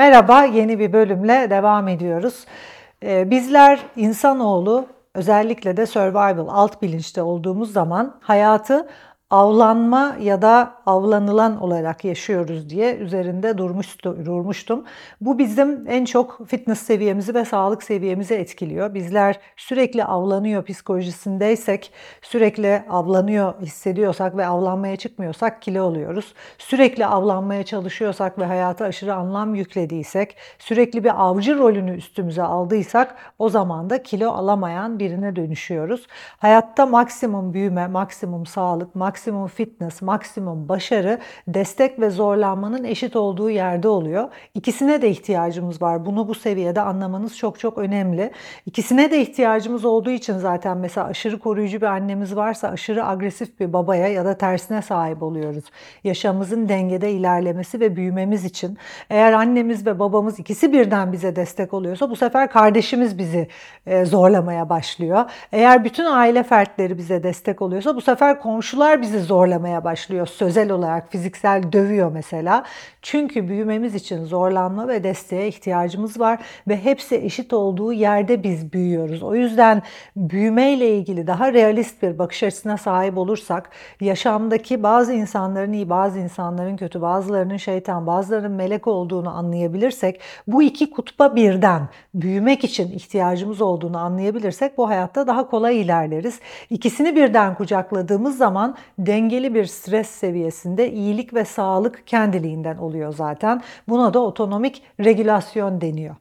Merhaba, yeni bir bölümle devam ediyoruz. Ee, bizler insanoğlu özellikle de survival alt bilinçte olduğumuz zaman hayatı avlanma ya da avlanılan olarak yaşıyoruz diye üzerinde durmuştu, durmuştum. Bu bizim en çok fitness seviyemizi ve sağlık seviyemizi etkiliyor. Bizler sürekli avlanıyor psikolojisindeysek, sürekli avlanıyor hissediyorsak ve avlanmaya çıkmıyorsak kilo oluyoruz. Sürekli avlanmaya çalışıyorsak ve hayata aşırı anlam yüklediysek, sürekli bir avcı rolünü üstümüze aldıysak o zaman da kilo alamayan birine dönüşüyoruz. Hayatta maksimum büyüme, maksimum sağlık, maksimum maksimum fitness, maksimum başarı destek ve zorlanmanın eşit olduğu yerde oluyor. İkisine de ihtiyacımız var. Bunu bu seviyede anlamanız çok çok önemli. İkisine de ihtiyacımız olduğu için zaten mesela aşırı koruyucu bir annemiz varsa aşırı agresif bir babaya ya da tersine sahip oluyoruz. Yaşamımızın dengede ilerlemesi ve büyümemiz için. Eğer annemiz ve babamız ikisi birden bize destek oluyorsa bu sefer kardeşimiz bizi e, zorlamaya başlıyor. Eğer bütün aile fertleri bize destek oluyorsa bu sefer komşular bizi bizi zorlamaya başlıyor. Sözel olarak fiziksel dövüyor mesela. Çünkü büyümemiz için zorlanma ve desteğe ihtiyacımız var ve hepsi eşit olduğu yerde biz büyüyoruz. O yüzden büyümeyle ilgili daha realist bir bakış açısına sahip olursak yaşamdaki bazı insanların iyi, bazı insanların kötü, bazılarının şeytan, bazılarının melek olduğunu anlayabilirsek bu iki kutba birden büyümek için ihtiyacımız olduğunu anlayabilirsek bu hayatta daha kolay ilerleriz. İkisini birden kucakladığımız zaman dengeli bir stres seviyesinde iyilik ve sağlık kendiliğinden oluyor zaten. Buna da otonomik regülasyon deniyor.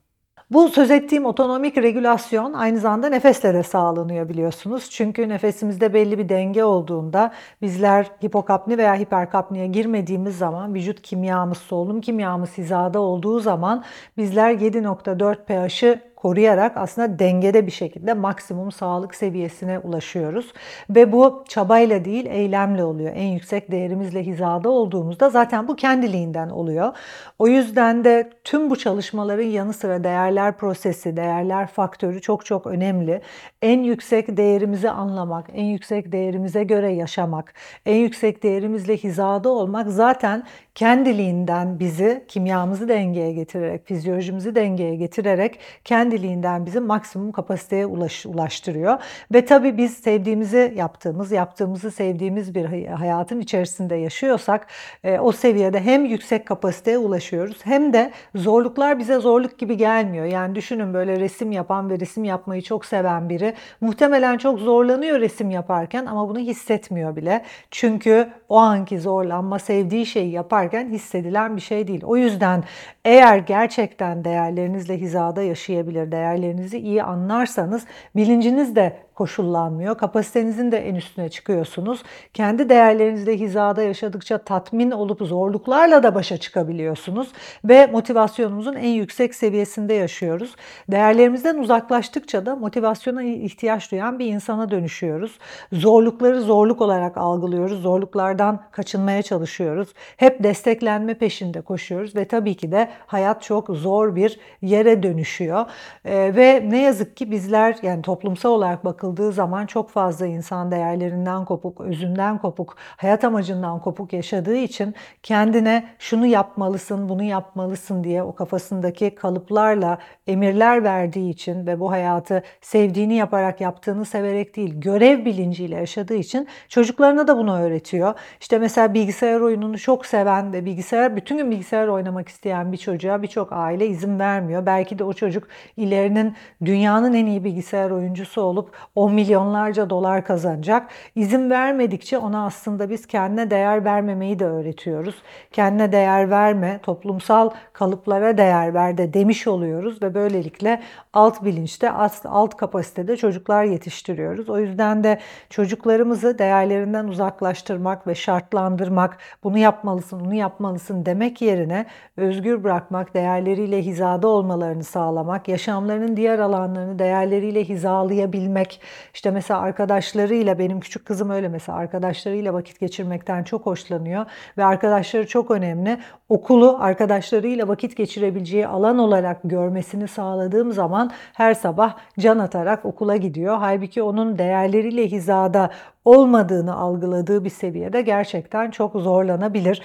Bu söz ettiğim otonomik regülasyon aynı zamanda nefesle de sağlanıyor biliyorsunuz. Çünkü nefesimizde belli bir denge olduğunda bizler hipokapni veya hiperkapniye girmediğimiz zaman vücut kimyamız, solunum kimyamız hizada olduğu zaman bizler 7.4 pH'ı koruyarak aslında dengede bir şekilde maksimum sağlık seviyesine ulaşıyoruz. Ve bu çabayla değil eylemle oluyor. En yüksek değerimizle hizada olduğumuzda zaten bu kendiliğinden oluyor. O yüzden de tüm bu çalışmaların yanı sıra değerler prosesi, değerler faktörü çok çok önemli. En yüksek değerimizi anlamak, en yüksek değerimize göre yaşamak, en yüksek değerimizle hizada olmak zaten kendiliğinden bizi kimyamızı dengeye getirerek, fizyolojimizi dengeye getirerek kendiliğinden bizi maksimum kapasiteye ulaş, ulaştırıyor. Ve tabii biz sevdiğimizi yaptığımız, yaptığımızı sevdiğimiz bir hayatın içerisinde yaşıyorsak e, o seviyede hem yüksek kapasiteye ulaşıyoruz hem de zorluklar bize zorluk gibi gelmiyor. Yani düşünün böyle resim yapan ve resim yapmayı çok seven biri muhtemelen çok zorlanıyor resim yaparken ama bunu hissetmiyor bile. Çünkü o anki zorlanma sevdiği şeyi yaparken yaparken hissedilen bir şey değil. O yüzden eğer gerçekten değerlerinizle hizada yaşayabilir, değerlerinizi iyi anlarsanız bilinciniz de koşullanmıyor. Kapasitenizin de en üstüne çıkıyorsunuz. Kendi değerlerinizle hizada yaşadıkça tatmin olup zorluklarla da başa çıkabiliyorsunuz ve motivasyonumuzun en yüksek seviyesinde yaşıyoruz. Değerlerimizden uzaklaştıkça da motivasyona ihtiyaç duyan bir insana dönüşüyoruz. Zorlukları zorluk olarak algılıyoruz. Zorluklardan kaçınmaya çalışıyoruz. Hep desteklenme peşinde koşuyoruz ve tabii ki de hayat çok zor bir yere dönüşüyor. Ee, ve ne yazık ki bizler yani toplumsal olarak bakıldığında bakıldığı zaman çok fazla insan değerlerinden kopuk, özünden kopuk, hayat amacından kopuk yaşadığı için kendine şunu yapmalısın, bunu yapmalısın diye o kafasındaki kalıplarla emirler verdiği için ve bu hayatı sevdiğini yaparak yaptığını severek değil, görev bilinciyle yaşadığı için çocuklarına da bunu öğretiyor. İşte mesela bilgisayar oyununu çok seven ve bilgisayar bütün gün bilgisayar oynamak isteyen bir çocuğa birçok aile izin vermiyor. Belki de o çocuk ilerinin dünyanın en iyi bilgisayar oyuncusu olup on milyonlarca dolar kazanacak. İzin vermedikçe ona aslında biz kendine değer vermemeyi de öğretiyoruz. Kendine değer verme, toplumsal kalıplara değer ver de demiş oluyoruz ve böylelikle alt bilinçte, alt kapasitede çocuklar yetiştiriyoruz. O yüzden de çocuklarımızı değerlerinden uzaklaştırmak ve şartlandırmak, bunu yapmalısın, bunu yapmalısın demek yerine özgür bırakmak, değerleriyle hizada olmalarını sağlamak, yaşamlarının diğer alanlarını değerleriyle hizalayabilmek. İşte mesela arkadaşlarıyla, benim küçük kızım öyle mesela arkadaşlarıyla vakit geçirmekten çok hoşlanıyor ve arkadaşları çok önemli. Okulu arkadaşlarıyla vakit geçirebileceği alan olarak görmesini sağladığım zaman her sabah can atarak okula gidiyor. Halbuki onun değerleriyle hizada olmadığını algıladığı bir seviyede gerçekten çok zorlanabilir.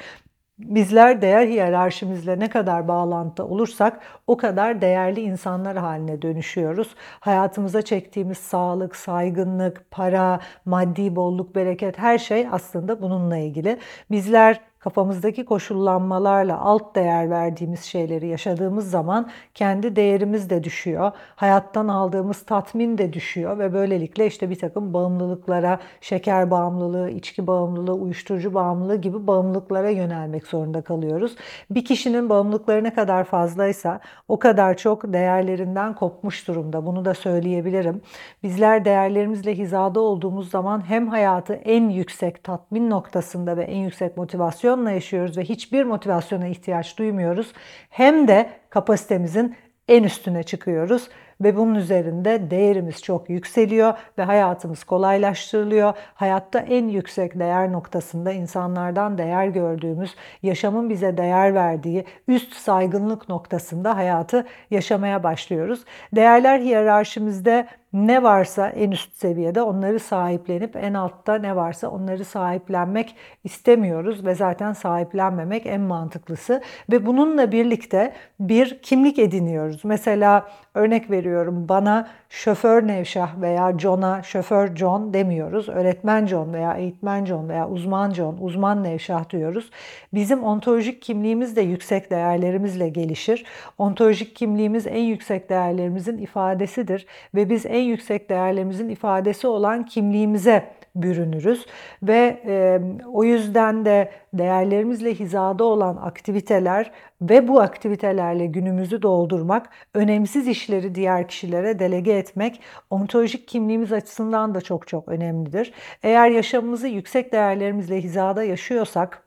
Bizler değer hiyerarşimizle ne kadar bağlantı olursak o kadar değerli insanlar haline dönüşüyoruz. Hayatımıza çektiğimiz sağlık, saygınlık, para, maddi bolluk, bereket her şey aslında bununla ilgili. Bizler kafamızdaki koşullanmalarla alt değer verdiğimiz şeyleri yaşadığımız zaman kendi değerimiz de düşüyor. Hayattan aldığımız tatmin de düşüyor ve böylelikle işte bir takım bağımlılıklara, şeker bağımlılığı, içki bağımlılığı, uyuşturucu bağımlılığı gibi bağımlılıklara yönelmek zorunda kalıyoruz. Bir kişinin bağımlılıkları ne kadar fazlaysa o kadar çok değerlerinden kopmuş durumda. Bunu da söyleyebilirim. Bizler değerlerimizle hizada olduğumuz zaman hem hayatı en yüksek tatmin noktasında ve en yüksek motivasyon motivasyonla yaşıyoruz ve hiçbir motivasyona ihtiyaç duymuyoruz. Hem de kapasitemizin en üstüne çıkıyoruz ve bunun üzerinde değerimiz çok yükseliyor ve hayatımız kolaylaştırılıyor. Hayatta en yüksek değer noktasında insanlardan değer gördüğümüz, yaşamın bize değer verdiği üst saygınlık noktasında hayatı yaşamaya başlıyoruz. Değerler hiyerarşimizde ne varsa en üst seviyede onları sahiplenip en altta ne varsa onları sahiplenmek istemiyoruz ve zaten sahiplenmemek en mantıklısı ve bununla birlikte bir kimlik ediniyoruz. Mesela örnek veriyorum bana şoför Nevşah veya John'a şoför John demiyoruz. Öğretmen John veya eğitmen John veya uzman John, uzman Nevşah diyoruz. Bizim ontolojik kimliğimiz de yüksek değerlerimizle gelişir. Ontolojik kimliğimiz en yüksek değerlerimizin ifadesidir ve biz en yüksek değerlerimizin ifadesi olan kimliğimize bürünürüz ve e, o yüzden de değerlerimizle hizada olan aktiviteler ve bu aktivitelerle günümüzü doldurmak, önemsiz işleri diğer kişilere delege etmek ontolojik kimliğimiz açısından da çok çok önemlidir. Eğer yaşamımızı yüksek değerlerimizle hizada yaşıyorsak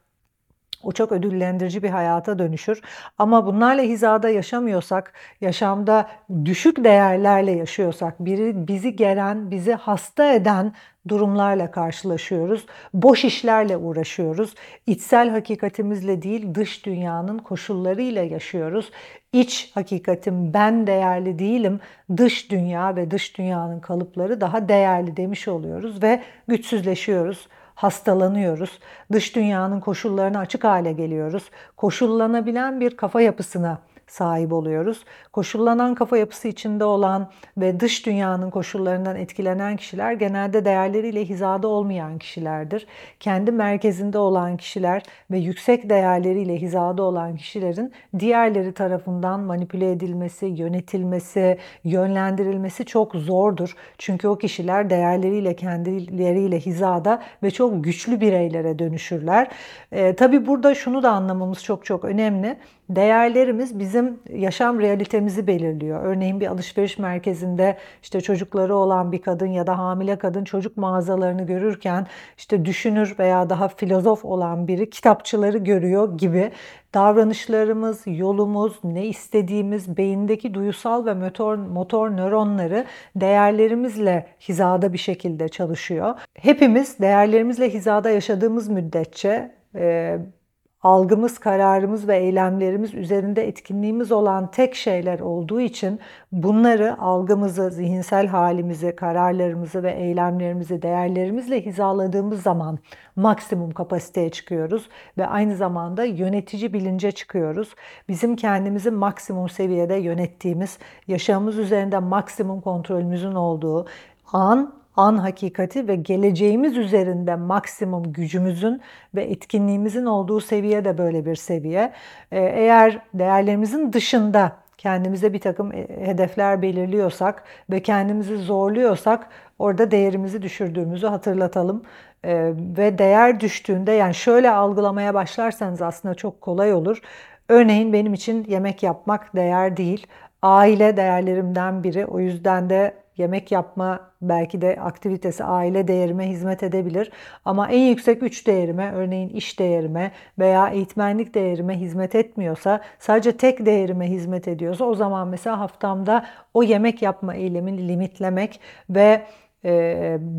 o çok ödüllendirici bir hayata dönüşür. Ama bunlarla hizada yaşamıyorsak, yaşamda düşük değerlerle yaşıyorsak, biri bizi gelen, bizi hasta eden durumlarla karşılaşıyoruz. Boş işlerle uğraşıyoruz. İçsel hakikatimizle değil, dış dünyanın koşullarıyla yaşıyoruz. İç hakikatim ben değerli değilim. Dış dünya ve dış dünyanın kalıpları daha değerli demiş oluyoruz ve güçsüzleşiyoruz hastalanıyoruz. Dış dünyanın koşullarına açık hale geliyoruz. Koşullanabilen bir kafa yapısına sahip oluyoruz. Koşullanan kafa yapısı içinde olan ve dış dünyanın koşullarından etkilenen kişiler genelde değerleriyle hizada olmayan kişilerdir. Kendi merkezinde olan kişiler ve yüksek değerleriyle hizada olan kişilerin diğerleri tarafından manipüle edilmesi, yönetilmesi, yönlendirilmesi çok zordur. Çünkü o kişiler değerleriyle kendileriyle hizada ve çok güçlü bireylere dönüşürler. E, tabii burada şunu da anlamamız çok çok önemli. Değerlerimiz bizim yaşam realitemizi belirliyor. Örneğin bir alışveriş merkezinde işte çocukları olan bir kadın ya da hamile kadın çocuk mağazalarını görürken işte düşünür veya daha filozof olan biri kitapçıları görüyor gibi davranışlarımız, yolumuz, ne istediğimiz, beyindeki duyusal ve motor, motor nöronları değerlerimizle hizada bir şekilde çalışıyor. Hepimiz değerlerimizle hizada yaşadığımız müddetçe algımız, kararımız ve eylemlerimiz üzerinde etkinliğimiz olan tek şeyler olduğu için bunları algımızı, zihinsel halimizi, kararlarımızı ve eylemlerimizi değerlerimizle hizaladığımız zaman maksimum kapasiteye çıkıyoruz ve aynı zamanda yönetici bilince çıkıyoruz. Bizim kendimizi maksimum seviyede yönettiğimiz, yaşamımız üzerinde maksimum kontrolümüzün olduğu an an hakikati ve geleceğimiz üzerinde maksimum gücümüzün ve etkinliğimizin olduğu seviye de böyle bir seviye. Ee, eğer değerlerimizin dışında kendimize bir takım e, hedefler belirliyorsak ve kendimizi zorluyorsak orada değerimizi düşürdüğümüzü hatırlatalım. Ee, ve değer düştüğünde yani şöyle algılamaya başlarsanız aslında çok kolay olur. Örneğin benim için yemek yapmak değer değil. Aile değerlerimden biri. O yüzden de yemek yapma belki de aktivitesi aile değerime hizmet edebilir. Ama en yüksek üç değerime, örneğin iş değerime veya eğitmenlik değerime hizmet etmiyorsa, sadece tek değerime hizmet ediyorsa o zaman mesela haftamda o yemek yapma eylemini limitlemek ve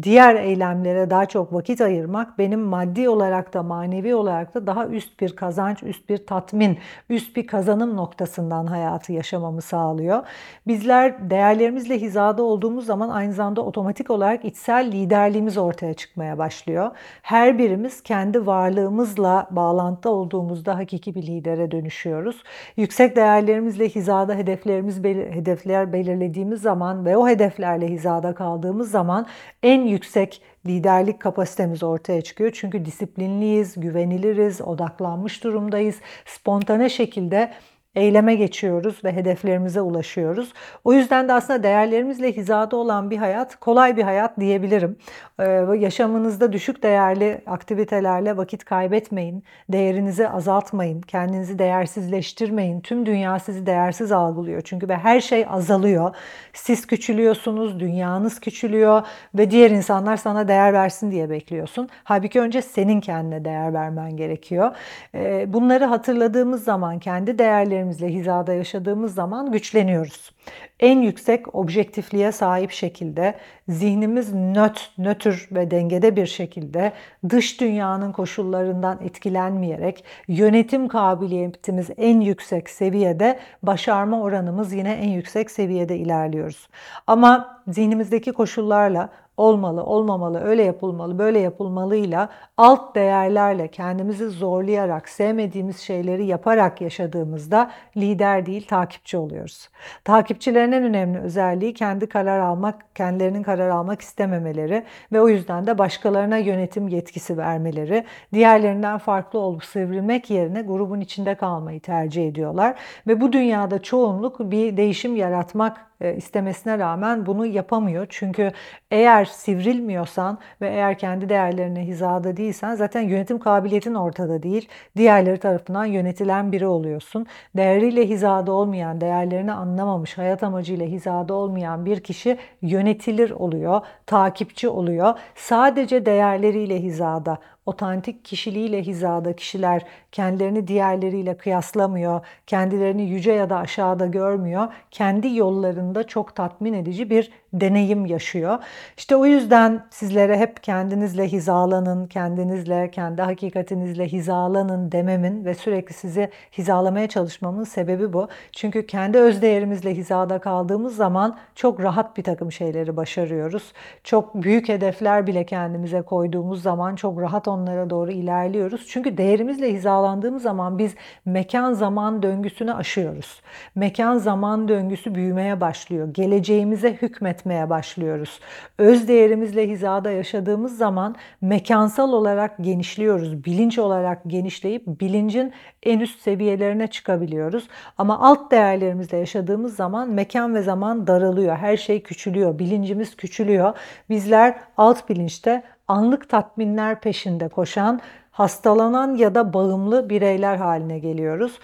diğer eylemlere daha çok vakit ayırmak benim maddi olarak da manevi olarak da daha üst bir kazanç, üst bir tatmin, üst bir kazanım noktasından hayatı yaşamamı sağlıyor. Bizler değerlerimizle hizada olduğumuz zaman aynı zamanda otomatik olarak içsel liderliğimiz ortaya çıkmaya başlıyor. Her birimiz kendi varlığımızla bağlantıda olduğumuzda hakiki bir lidere dönüşüyoruz. Yüksek değerlerimizle hizada hedeflerimiz hedefler belirlediğimiz zaman ve o hedeflerle hizada kaldığımız zaman zaman en yüksek liderlik kapasitemiz ortaya çıkıyor. Çünkü disiplinliyiz, güveniliriz, odaklanmış durumdayız. Spontane şekilde eyleme geçiyoruz ve hedeflerimize ulaşıyoruz. O yüzden de aslında değerlerimizle hizada olan bir hayat kolay bir hayat diyebilirim. Ee, yaşamınızda düşük değerli aktivitelerle vakit kaybetmeyin. Değerinizi azaltmayın. Kendinizi değersizleştirmeyin. Tüm dünya sizi değersiz algılıyor. Çünkü ve her şey azalıyor. Siz küçülüyorsunuz, dünyanız küçülüyor ve diğer insanlar sana değer versin diye bekliyorsun. Halbuki önce senin kendine değer vermen gerekiyor. Ee, bunları hatırladığımız zaman kendi değerlerimizi değerlerimizle hizada yaşadığımız zaman güçleniyoruz. En yüksek objektifliğe sahip şekilde zihnimiz nöt, nötr ve dengede bir şekilde dış dünyanın koşullarından etkilenmeyerek yönetim kabiliyetimiz en yüksek seviyede, başarma oranımız yine en yüksek seviyede ilerliyoruz. Ama zihnimizdeki koşullarla olmalı, olmamalı, öyle yapılmalı, böyle yapılmalıyla alt değerlerle kendimizi zorlayarak, sevmediğimiz şeyleri yaparak yaşadığımızda lider değil takipçi oluyoruz. Takipçilerin en önemli özelliği kendi karar almak, kendilerinin karar almak istememeleri ve o yüzden de başkalarına yönetim yetkisi vermeleri, diğerlerinden farklı olup sivrilmek yerine grubun içinde kalmayı tercih ediyorlar ve bu dünyada çoğunluk bir değişim yaratmak istemesine rağmen bunu yapamıyor. Çünkü eğer sivrilmiyorsan ve eğer kendi değerlerine hizada değilsen zaten yönetim kabiliyetin ortada değil. Diğerleri tarafından yönetilen biri oluyorsun. Değeriyle hizada olmayan, değerlerini anlamamış, hayat amacıyla hizada olmayan bir kişi yönetilir oluyor, takipçi oluyor. Sadece değerleriyle hizada otantik kişiliğiyle hizada kişiler kendilerini diğerleriyle kıyaslamıyor, kendilerini yüce ya da aşağıda görmüyor. Kendi yollarında çok tatmin edici bir deneyim yaşıyor. İşte o yüzden sizlere hep kendinizle hizalanın, kendinizle, kendi hakikatinizle hizalanın dememin ve sürekli sizi hizalamaya çalışmamın sebebi bu. Çünkü kendi öz değerimizle hizada kaldığımız zaman çok rahat bir takım şeyleri başarıyoruz. Çok büyük hedefler bile kendimize koyduğumuz zaman çok rahat onlara doğru ilerliyoruz. Çünkü değerimizle hizalandığımız zaman biz mekan zaman döngüsünü aşıyoruz. Mekan zaman döngüsü büyümeye başlıyor. Geleceğimize hükmet etmeye başlıyoruz. Öz değerimizle hizada yaşadığımız zaman mekansal olarak genişliyoruz. Bilinç olarak genişleyip bilincin en üst seviyelerine çıkabiliyoruz. Ama alt değerlerimizle yaşadığımız zaman mekan ve zaman daralıyor. Her şey küçülüyor. Bilincimiz küçülüyor. Bizler alt bilinçte anlık tatminler peşinde koşan, hastalanan ya da bağımlı bireyler haline geliyoruz.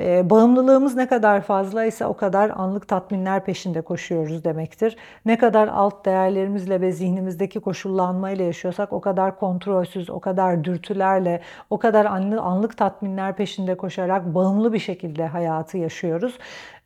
E, bağımlılığımız ne kadar fazlaysa o kadar anlık tatminler peşinde koşuyoruz demektir. Ne kadar alt değerlerimizle ve zihnimizdeki koşullanmayla yaşıyorsak o kadar kontrolsüz, o kadar dürtülerle, o kadar anlık, anlık tatminler peşinde koşarak bağımlı bir şekilde hayatı yaşıyoruz.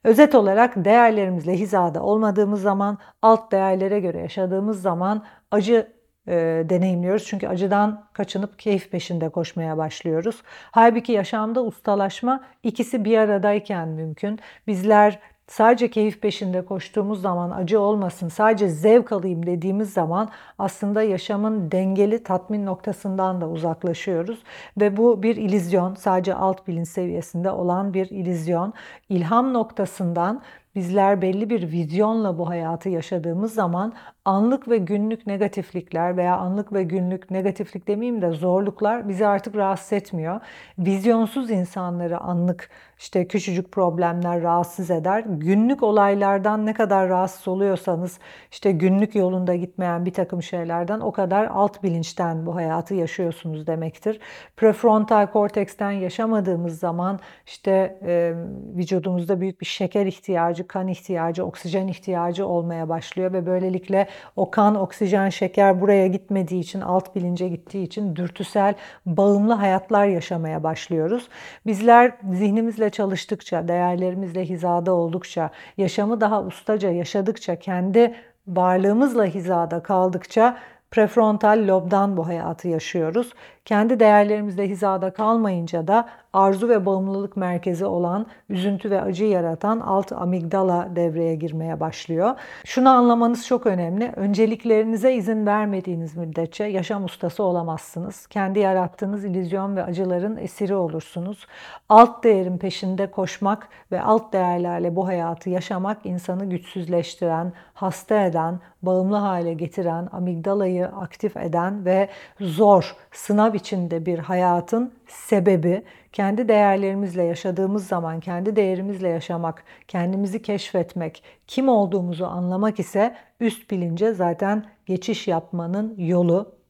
Özet olarak değerlerimizle hizada olmadığımız zaman, alt değerlere göre yaşadığımız zaman acı e, deneyimliyoruz. Çünkü acıdan kaçınıp keyif peşinde koşmaya başlıyoruz. Halbuki yaşamda ustalaşma ikisi bir aradayken mümkün. Bizler sadece keyif peşinde koştuğumuz zaman acı olmasın, sadece zevk alayım dediğimiz zaman aslında yaşamın dengeli tatmin noktasından da uzaklaşıyoruz. Ve bu bir ilizyon, sadece alt bilinç seviyesinde olan bir ilizyon. İlham noktasından bizler belli bir vizyonla bu hayatı yaşadığımız zaman anlık ve günlük negatiflikler veya anlık ve günlük negatiflik demeyeyim de zorluklar bizi artık rahatsız etmiyor. Vizyonsuz insanları anlık işte küçücük problemler rahatsız eder. Günlük olaylardan ne kadar rahatsız oluyorsanız işte günlük yolunda gitmeyen bir takım şeylerden o kadar alt bilinçten bu hayatı yaşıyorsunuz demektir. Prefrontal korteksten yaşamadığımız zaman işte e, vücudumuzda büyük bir şeker ihtiyacı, kan ihtiyacı, oksijen ihtiyacı olmaya başlıyor ve böylelikle o kan, oksijen, şeker buraya gitmediği için, alt bilince gittiği için dürtüsel, bağımlı hayatlar yaşamaya başlıyoruz. Bizler zihnimizle çalıştıkça, değerlerimizle hizada oldukça, yaşamı daha ustaca yaşadıkça, kendi varlığımızla hizada kaldıkça prefrontal lobdan bu hayatı yaşıyoruz. Kendi değerlerimizle hizada kalmayınca da arzu ve bağımlılık merkezi olan üzüntü ve acı yaratan alt amigdala devreye girmeye başlıyor. Şunu anlamanız çok önemli. Önceliklerinize izin vermediğiniz müddetçe yaşam ustası olamazsınız. Kendi yarattığınız illüzyon ve acıların esiri olursunuz. Alt değerin peşinde koşmak ve alt değerlerle bu hayatı yaşamak insanı güçsüzleştiren, hasta eden, bağımlı hale getiren, amigdalayı aktif eden ve zor, sınav içinde bir hayatın sebebi kendi değerlerimizle yaşadığımız zaman kendi değerimizle yaşamak, kendimizi keşfetmek, kim olduğumuzu anlamak ise üst bilince zaten geçiş yapmanın yolu.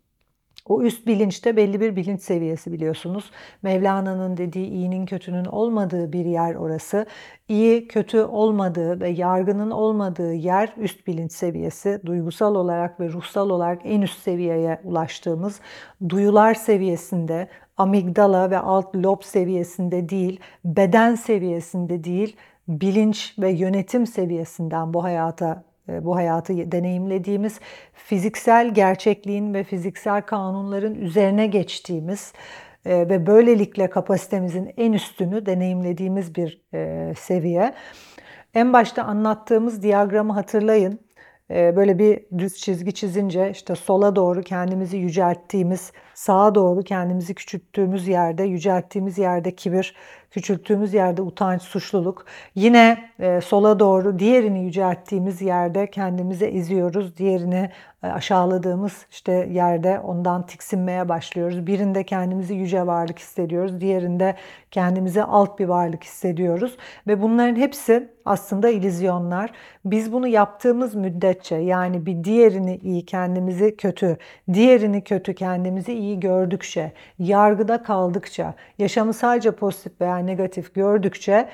O üst bilinçte belli bir bilinç seviyesi biliyorsunuz. Mevlana'nın dediği iyinin kötünün olmadığı bir yer orası. İyi kötü olmadığı ve yargının olmadığı yer üst bilinç seviyesi. Duygusal olarak ve ruhsal olarak en üst seviyeye ulaştığımız duyular seviyesinde amigdala ve alt lob seviyesinde değil, beden seviyesinde değil, bilinç ve yönetim seviyesinden bu hayata bu hayatı deneyimlediğimiz fiziksel gerçekliğin ve fiziksel kanunların üzerine geçtiğimiz e, ve böylelikle kapasitemizin en üstünü deneyimlediğimiz bir e, seviye. En başta anlattığımız diyagramı hatırlayın. Böyle bir düz çizgi çizince işte sola doğru kendimizi yücelttiğimiz, sağa doğru kendimizi küçülttüğümüz yerde, yücelttiğimiz yerde kibir, küçülttüğümüz yerde utanç, suçluluk. Yine e, sola doğru diğerini yücelttiğimiz yerde kendimizi eziyoruz. Diğerini aşağıladığımız işte yerde ondan tiksinmeye başlıyoruz. Birinde kendimizi yüce varlık hissediyoruz. Diğerinde kendimizi alt bir varlık hissediyoruz. Ve bunların hepsi aslında ilizyonlar. Biz bunu yaptığımız müddetçe yani bir diğerini iyi kendimizi kötü, diğerini kötü kendimizi iyi gördükçe, yargıda kaldıkça, yaşamı sadece pozitif veya negatif gördükçe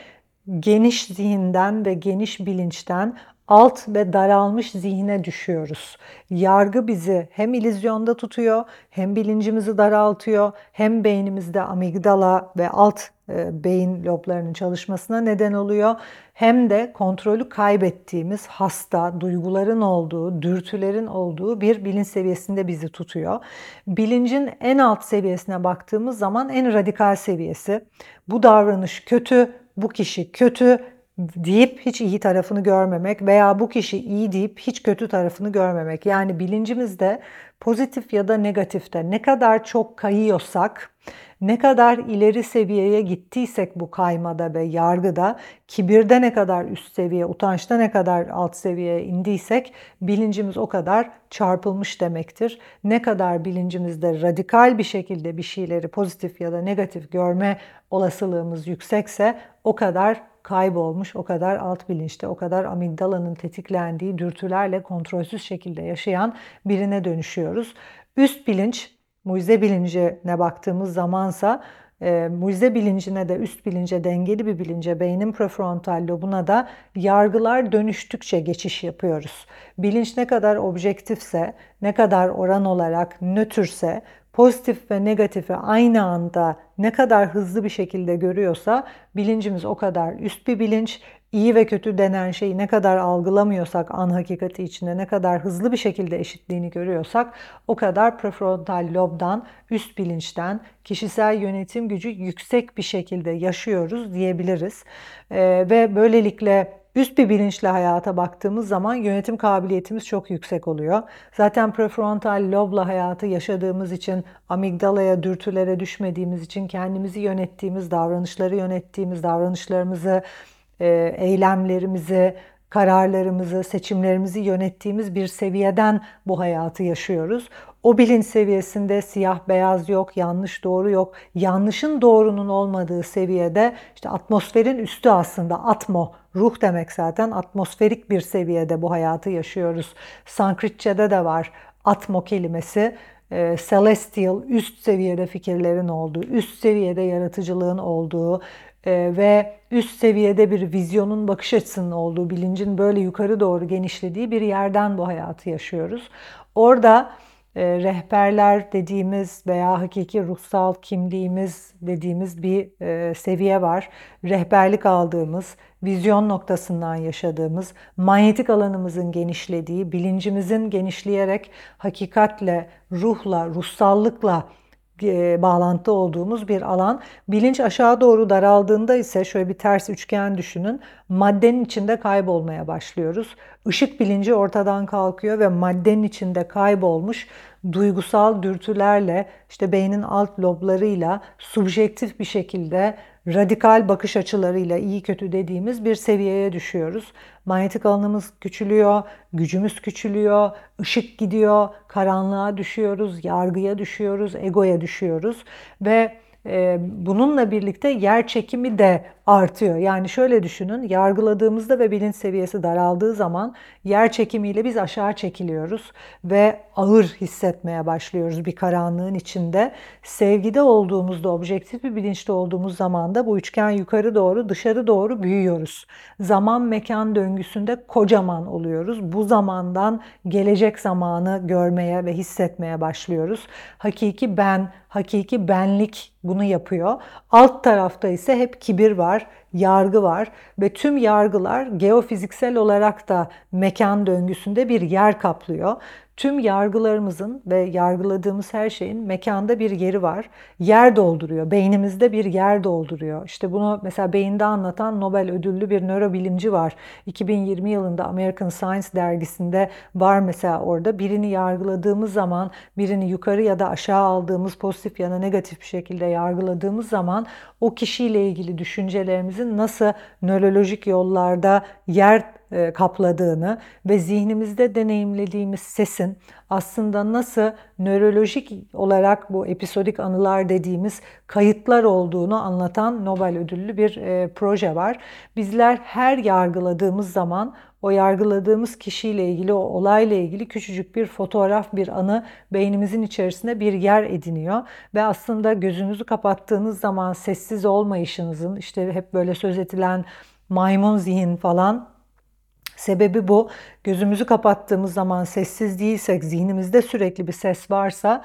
geniş zihinden ve geniş bilinçten alt ve daralmış zihne düşüyoruz. Yargı bizi hem ilizyonda tutuyor, hem bilincimizi daraltıyor, hem beynimizde amigdala ve alt e, beyin loblarının çalışmasına neden oluyor. Hem de kontrolü kaybettiğimiz hasta, duyguların olduğu, dürtülerin olduğu bir bilinç seviyesinde bizi tutuyor. Bilincin en alt seviyesine baktığımız zaman en radikal seviyesi. Bu davranış kötü, bu kişi kötü, deyip hiç iyi tarafını görmemek veya bu kişi iyi deyip hiç kötü tarafını görmemek. Yani bilincimizde pozitif ya da negatifte ne kadar çok kayıyorsak, ne kadar ileri seviyeye gittiysek bu kaymada ve yargıda, kibirde ne kadar üst seviye, utançta ne kadar alt seviyeye indiysek bilincimiz o kadar çarpılmış demektir. Ne kadar bilincimizde radikal bir şekilde bir şeyleri pozitif ya da negatif görme olasılığımız yüksekse o kadar kaybolmuş, o kadar alt bilinçte, o kadar amigdalanın tetiklendiği dürtülerle kontrolsüz şekilde yaşayan birine dönüşüyoruz. Üst bilinç, mucize bilincine baktığımız zamansa e, mucize bilincine de üst bilince dengeli bir bilince beynin prefrontal lobuna da yargılar dönüştükçe geçiş yapıyoruz. Bilinç ne kadar objektifse, ne kadar oran olarak nötrse pozitif ve negatifi aynı anda ne kadar hızlı bir şekilde görüyorsa bilincimiz o kadar üst bir bilinç. İyi ve kötü denen şeyi ne kadar algılamıyorsak an hakikati içinde ne kadar hızlı bir şekilde eşitliğini görüyorsak o kadar prefrontal lobdan, üst bilinçten kişisel yönetim gücü yüksek bir şekilde yaşıyoruz diyebiliriz. Ee, ve böylelikle Üst bir bilinçle hayata baktığımız zaman yönetim kabiliyetimiz çok yüksek oluyor. Zaten prefrontal lobla hayatı yaşadığımız için, amigdalaya, dürtülere düşmediğimiz için kendimizi yönettiğimiz, davranışları yönettiğimiz, davranışlarımızı e, eylemlerimizi, kararlarımızı, seçimlerimizi yönettiğimiz bir seviyeden bu hayatı yaşıyoruz. O bilinç seviyesinde siyah beyaz yok, yanlış doğru yok. Yanlışın doğrunun olmadığı seviyede işte atmosferin üstü aslında atmo, ruh demek zaten atmosferik bir seviyede bu hayatı yaşıyoruz. Sanskritçe'de de var atmo kelimesi e, celestial, üst seviyede fikirlerin olduğu, üst seviyede yaratıcılığın olduğu e, ve üst seviyede bir vizyonun bakış açısının olduğu, bilincin böyle yukarı doğru genişlediği bir yerden bu hayatı yaşıyoruz. Orada e, rehberler dediğimiz veya hakiki ruhsal kimliğimiz dediğimiz bir e, seviye var. Rehberlik aldığımız, vizyon noktasından yaşadığımız, manyetik alanımızın genişlediği, bilincimizin genişleyerek hakikatle, ruhla, ruhsallıkla e, bağlantı olduğumuz bir alan. Bilinç aşağı doğru daraldığında ise şöyle bir ters üçgen düşünün. Maddenin içinde kaybolmaya başlıyoruz. Işık bilinci ortadan kalkıyor ve maddenin içinde kaybolmuş duygusal dürtülerle işte beynin alt loblarıyla subjektif bir şekilde radikal bakış açılarıyla iyi kötü dediğimiz bir seviyeye düşüyoruz. Manyetik alanımız küçülüyor, gücümüz küçülüyor, ışık gidiyor, karanlığa düşüyoruz, yargıya düşüyoruz, egoya düşüyoruz ve ee, bununla birlikte yer çekimi de artıyor. Yani şöyle düşünün, yargıladığımızda ve bilinç seviyesi daraldığı zaman yer çekimiyle biz aşağı çekiliyoruz ve ağır hissetmeye başlıyoruz bir karanlığın içinde. Sevgide olduğumuzda, objektif bir bilinçte olduğumuz zaman da bu üçgen yukarı doğru, dışarı doğru büyüyoruz. Zaman mekan döngüsünde kocaman oluyoruz. Bu zamandan gelecek zamanı görmeye ve hissetmeye başlıyoruz. Hakiki ben, hakiki benlik bunu yapıyor. Alt tarafta ise hep kibir var, yargı var ve tüm yargılar geofiziksel olarak da mekan döngüsünde bir yer kaplıyor tüm yargılarımızın ve yargıladığımız her şeyin mekanda bir yeri var. Yer dolduruyor. Beynimizde bir yer dolduruyor. İşte bunu mesela beyinde anlatan Nobel ödüllü bir nörobilimci var. 2020 yılında American Science dergisinde var mesela orada. Birini yargıladığımız zaman, birini yukarı ya da aşağı aldığımız pozitif ya da negatif bir şekilde yargıladığımız zaman o kişiyle ilgili düşüncelerimizin nasıl nörolojik yollarda yer e, kapladığını ve zihnimizde deneyimlediğimiz sesin aslında nasıl nörolojik olarak bu episodik anılar dediğimiz kayıtlar olduğunu anlatan Nobel ödüllü bir e, proje var. Bizler her yargıladığımız zaman o yargıladığımız kişiyle ilgili, o olayla ilgili küçücük bir fotoğraf, bir anı beynimizin içerisinde bir yer ediniyor. Ve aslında gözünüzü kapattığınız zaman sessiz olmayışınızın, işte hep böyle söz edilen maymun zihin falan Sebebi bu. Gözümüzü kapattığımız zaman sessiz değilsek, zihnimizde sürekli bir ses varsa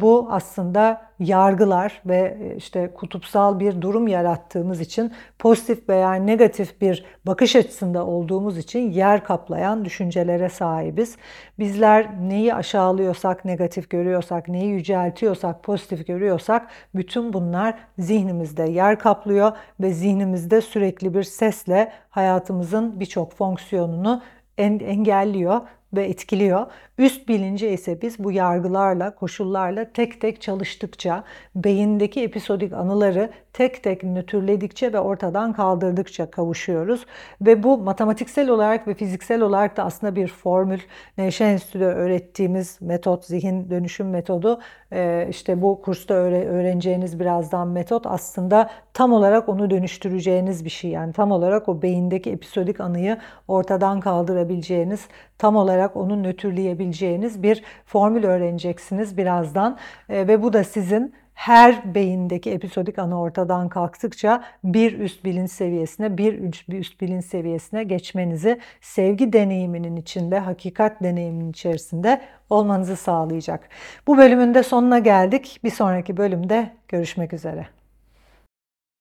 bu aslında yargılar ve e, işte kutupsal bir durum yarattığımız için pozitif veya negatif bir bakış açısında olduğumuz için yer kaplayan düşüncelere sahibiz. Bizler neyi aşağılıyorsak, negatif görüyorsak, neyi yüceltiyorsak, pozitif görüyorsak bütün bunlar zihnimizde yer kaplıyor ve zihnimizde sürekli bir sesle hayatımızın birçok fonksiyonunu engelliyor ve etkiliyor. Üst bilince ise biz bu yargılarla, koşullarla tek tek çalıştıkça, beyindeki episodik anıları tek tek nötrledikçe ve ortadan kaldırdıkça kavuşuyoruz. Ve bu matematiksel olarak ve fiziksel olarak da aslında bir formül. Nevşehir Enstitü'de öğrettiğimiz metot, zihin dönüşüm metodu, e, işte bu kursta öğreneceğiniz birazdan metot aslında tam olarak onu dönüştüreceğiniz bir şey. Yani tam olarak o beyindeki episodik anıyı ortadan kaldırabileceğiniz, tam olarak onu nötrleyebileceğiniz bir formül öğreneceksiniz birazdan. E, ve bu da sizin her beyindeki episodik ana ortadan kalktıkça bir üst bilinç seviyesine, bir üst bilinç seviyesine geçmenizi sevgi deneyiminin içinde, hakikat deneyiminin içerisinde olmanızı sağlayacak. Bu bölümün de sonuna geldik. Bir sonraki bölümde görüşmek üzere.